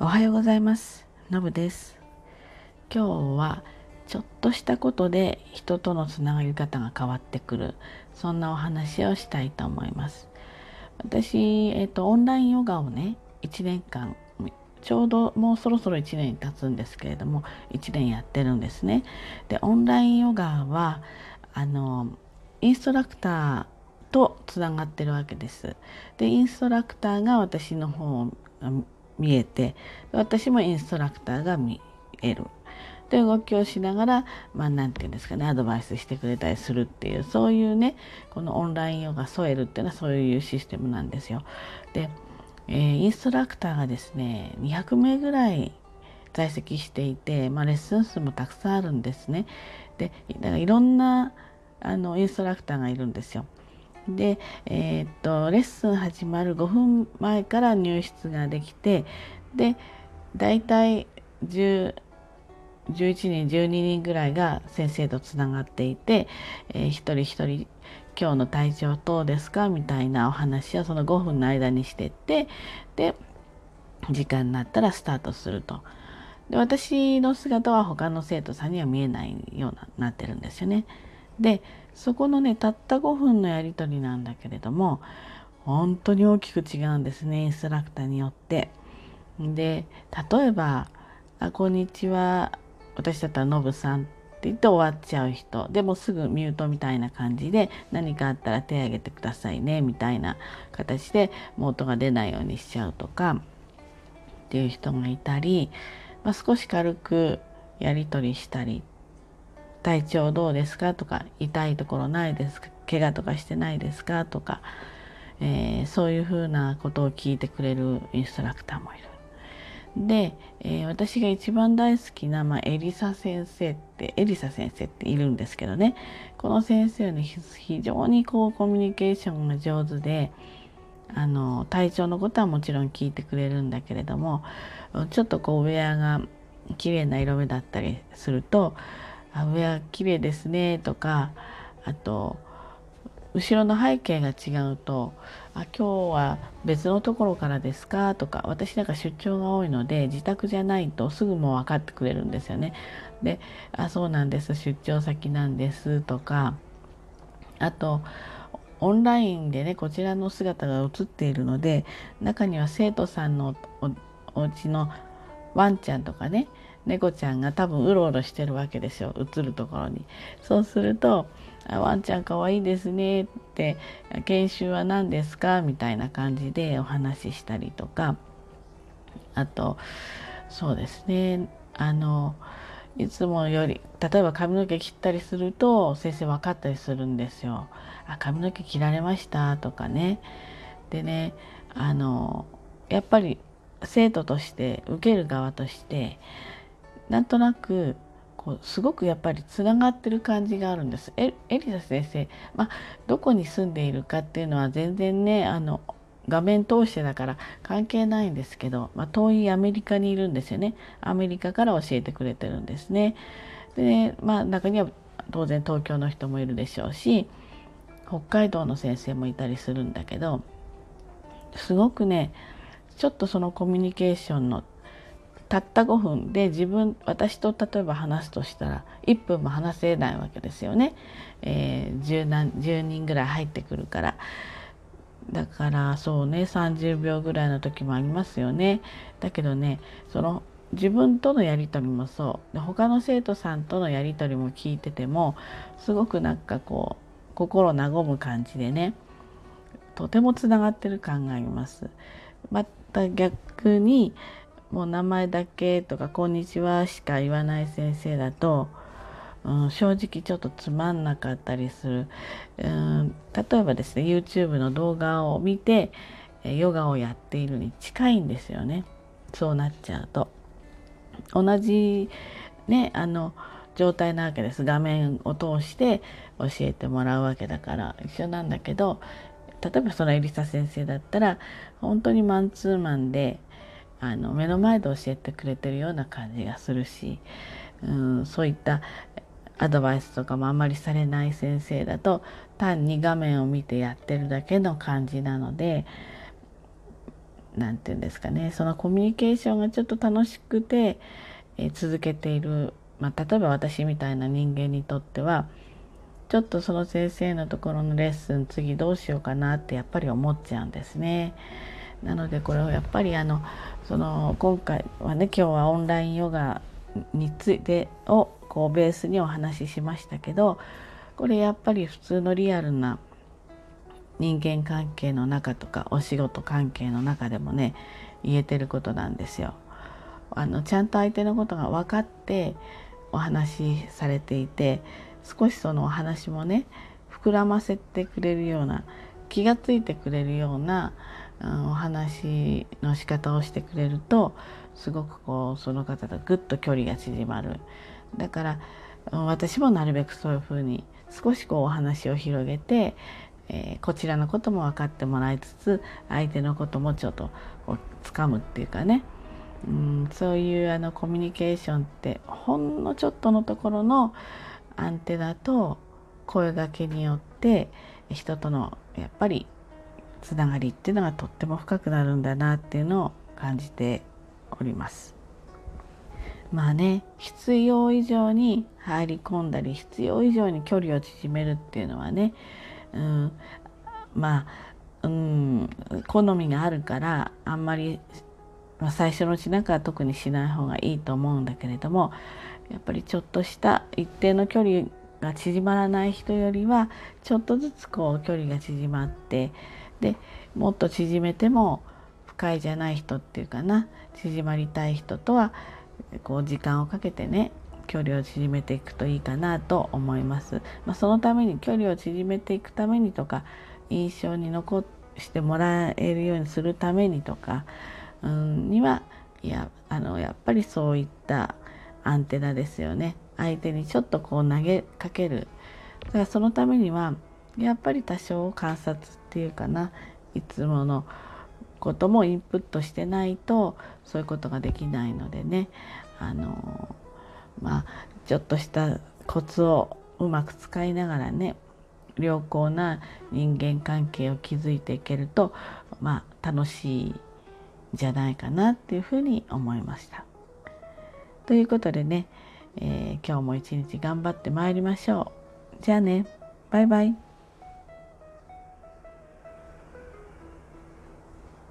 おはようございます。のぶです。今日はちょっとしたことで人とのつながり方が変わってくる。そんなお話をしたいと思います。私、えーと、オンラインヨガをね1年間ちょうどもうそろそろ1年経つんですけれども1年やってるんですね。でオンラインヨガはあのインストラクターとつながってるわけです。でインストラクターが私の方を見えて私もインストラクターが見えるで動きをしながらまあ何て言うんですかねアドバイスしてくれたりするっていうそういうねこのオンラインヨガ添えるっていうのはそういうシステムなんですよ。で、えー、インストラクターがですね200名ぐらい在籍していて、まあ、レッスン数もたくさんあるんですね。でだからいろんなあのインストラクターがいるんですよ。で、えー、っとレッスン始まる5分前から入室ができてで大体10 11人12人ぐらいが先生とつながっていて、えー、一人一人今日の体調どうですかみたいなお話をその5分の間にしてってで時間になったらスタートすると。で私の姿は他の生徒さんには見えないようななってるんですよね。でそこのねたった5分のやり取りなんだけれども本当に大きく違うんですねインストラクターによって。で例えば「あこんにちは私だったらノブさん」って言って終わっちゃう人でもすぐミュートみたいな感じで何かあったら手挙げてくださいねみたいな形でもう音が出ないようにしちゃうとかっていう人がいたり、まあ、少し軽くやり取りしたり体調どうですかとか痛いところないですか怪我とかしてないですかとか、えー、そういうふうなことを聞いてくれるインストラクターもいる。で、えー、私が一番大好きな、まあ、エリサ先生ってエリサ先生っているんですけどねこの先生はね非常にこうコミュニケーションが上手であの体調のことはもちろん聞いてくれるんだけれどもちょっとこうウェアが綺麗な色目だったりするとあ上は綺麗ですねとかあと後ろの背景が違うと「あ今日は別のところからですか?」とか私なんか出張が多いので自宅じゃないとすぐもう分かってくれるんですよね。で「あそうなんです出張先なんです」とかあとオンラインでねこちらの姿が映っているので中には生徒さんのおお家のワンちゃんとかね猫ちゃんが多分うろうろしてるわけですよ映るところに。そうすると「ワンちゃんかわいいですね」って「研修は何ですか?」みたいな感じでお話ししたりとかあとそうですねあのいつもより例えば髪の毛切ったりすると先生分かったりするんですよ。あ髪の毛切られましたとかね。でねあのやっぱり生徒として受ける側としてなんとなくこうすごくやっぱりつながってる感じがあるんです。エリザ先生、まあ、どこに住んでいるかっていうのは全然ねあの画面通してだから関係ないんですけど、まあ、遠いアメリカにいるんですよね。アメリカから教えてくれてるんですね。でまあ中には当然東京の人もいるでしょうし北海道の先生もいたりするんだけどすごくねちょっとそのコミュニケーションのたった5分で自分私と例えば話すとしたら1分も話せないわけですよね、えー、10, 何10人ぐらい入ってくるから。だからそうね30秒ぐらいの時もありますよね。だけどねその自分とのやり取りもそう。で他の生徒さんとのやり取りも聞いててもすごくなんかこう心和む感じでねとてもつながってる感があります。また逆にもう名前だけとか「こんにちは」しか言わない先生だと、うん、正直ちょっとつまんなかったりする、うん、例えばですね YouTube の動画を見てヨガをやっているに近いんですよね。そうなっちゃうと。同じねあの状態なわけです。画面を通して教えてもらうわけだから。一緒なんだけど例えばそのエリサ先生だったら本当にマンツーマンであの目の前で教えてくれてるような感じがするし、うん、そういったアドバイスとかもあんまりされない先生だと単に画面を見てやってるだけの感じなので何て言うんですかねそのコミュニケーションがちょっと楽しくて、え、続けている、まあ、例えば私みたいな人間にとってはちょっとその先生のところのレッスン次どうしようかなってやっぱり思っちゃうんですね。なのでこれをやっぱりあのその今回はね今日はオンラインヨガについてをこうベースにお話ししましたけどこれやっぱり普通のリアルな人間関係の中とかお仕事関係の中でもね言えてることなんですよ。あのちゃんと相手のことが分かってお話しされていて少しそのお話もね膨らませてくれるような気が付いてくれるような、お話の仕方をしてくれるとすごくこうその方とぐっと距離が縮まる。だから、私もなるべくそういうふうに少しこうお話を広げてえー、こちらのことも分かってもらいつつ相手のこともちょっとこう掴むっていうかねうんそういうあのコミュニケーションってほんのちょっとのところのアンテナと声がけによって人とのやっぱりつながりっていうのがとっても深くなるんだなっていうのを感じております。まあね必要以上に入り込んだり必要以上に距離を縮めるっていうのはねうん、まあ、うん、好みがあるからあんまり、まあ、最初のうちなんかは特にしない方がいいと思うんだけれどもやっぱりちょっとした一定の距離が縮まらない人よりはちょっとずつこう距離が縮まってでもっと縮めても不快じゃない人っていうかな。縮まりたい人とはこう時間をかけてね距離を縮めていくといいかなと思います。まあ、そのために距離を縮めていくためにとか印象に残してもらえるようにするためにとか、うん、にはいやあのやっぱりそういったアンテナですよね。相手にちょっとこう投げかける。だからそのためにはやっぱり多少観察っていうかないつものこともインプットしてないとそういうことができないのでねあのまあちょっとしたコツをうまく使いながらね良好な人間関係を築いていけるとまあ楽しいんじゃないかなっていうふうに思いました。ということでね、えー、今日も一日頑張ってまいりましょう。じゃあねバイバイ。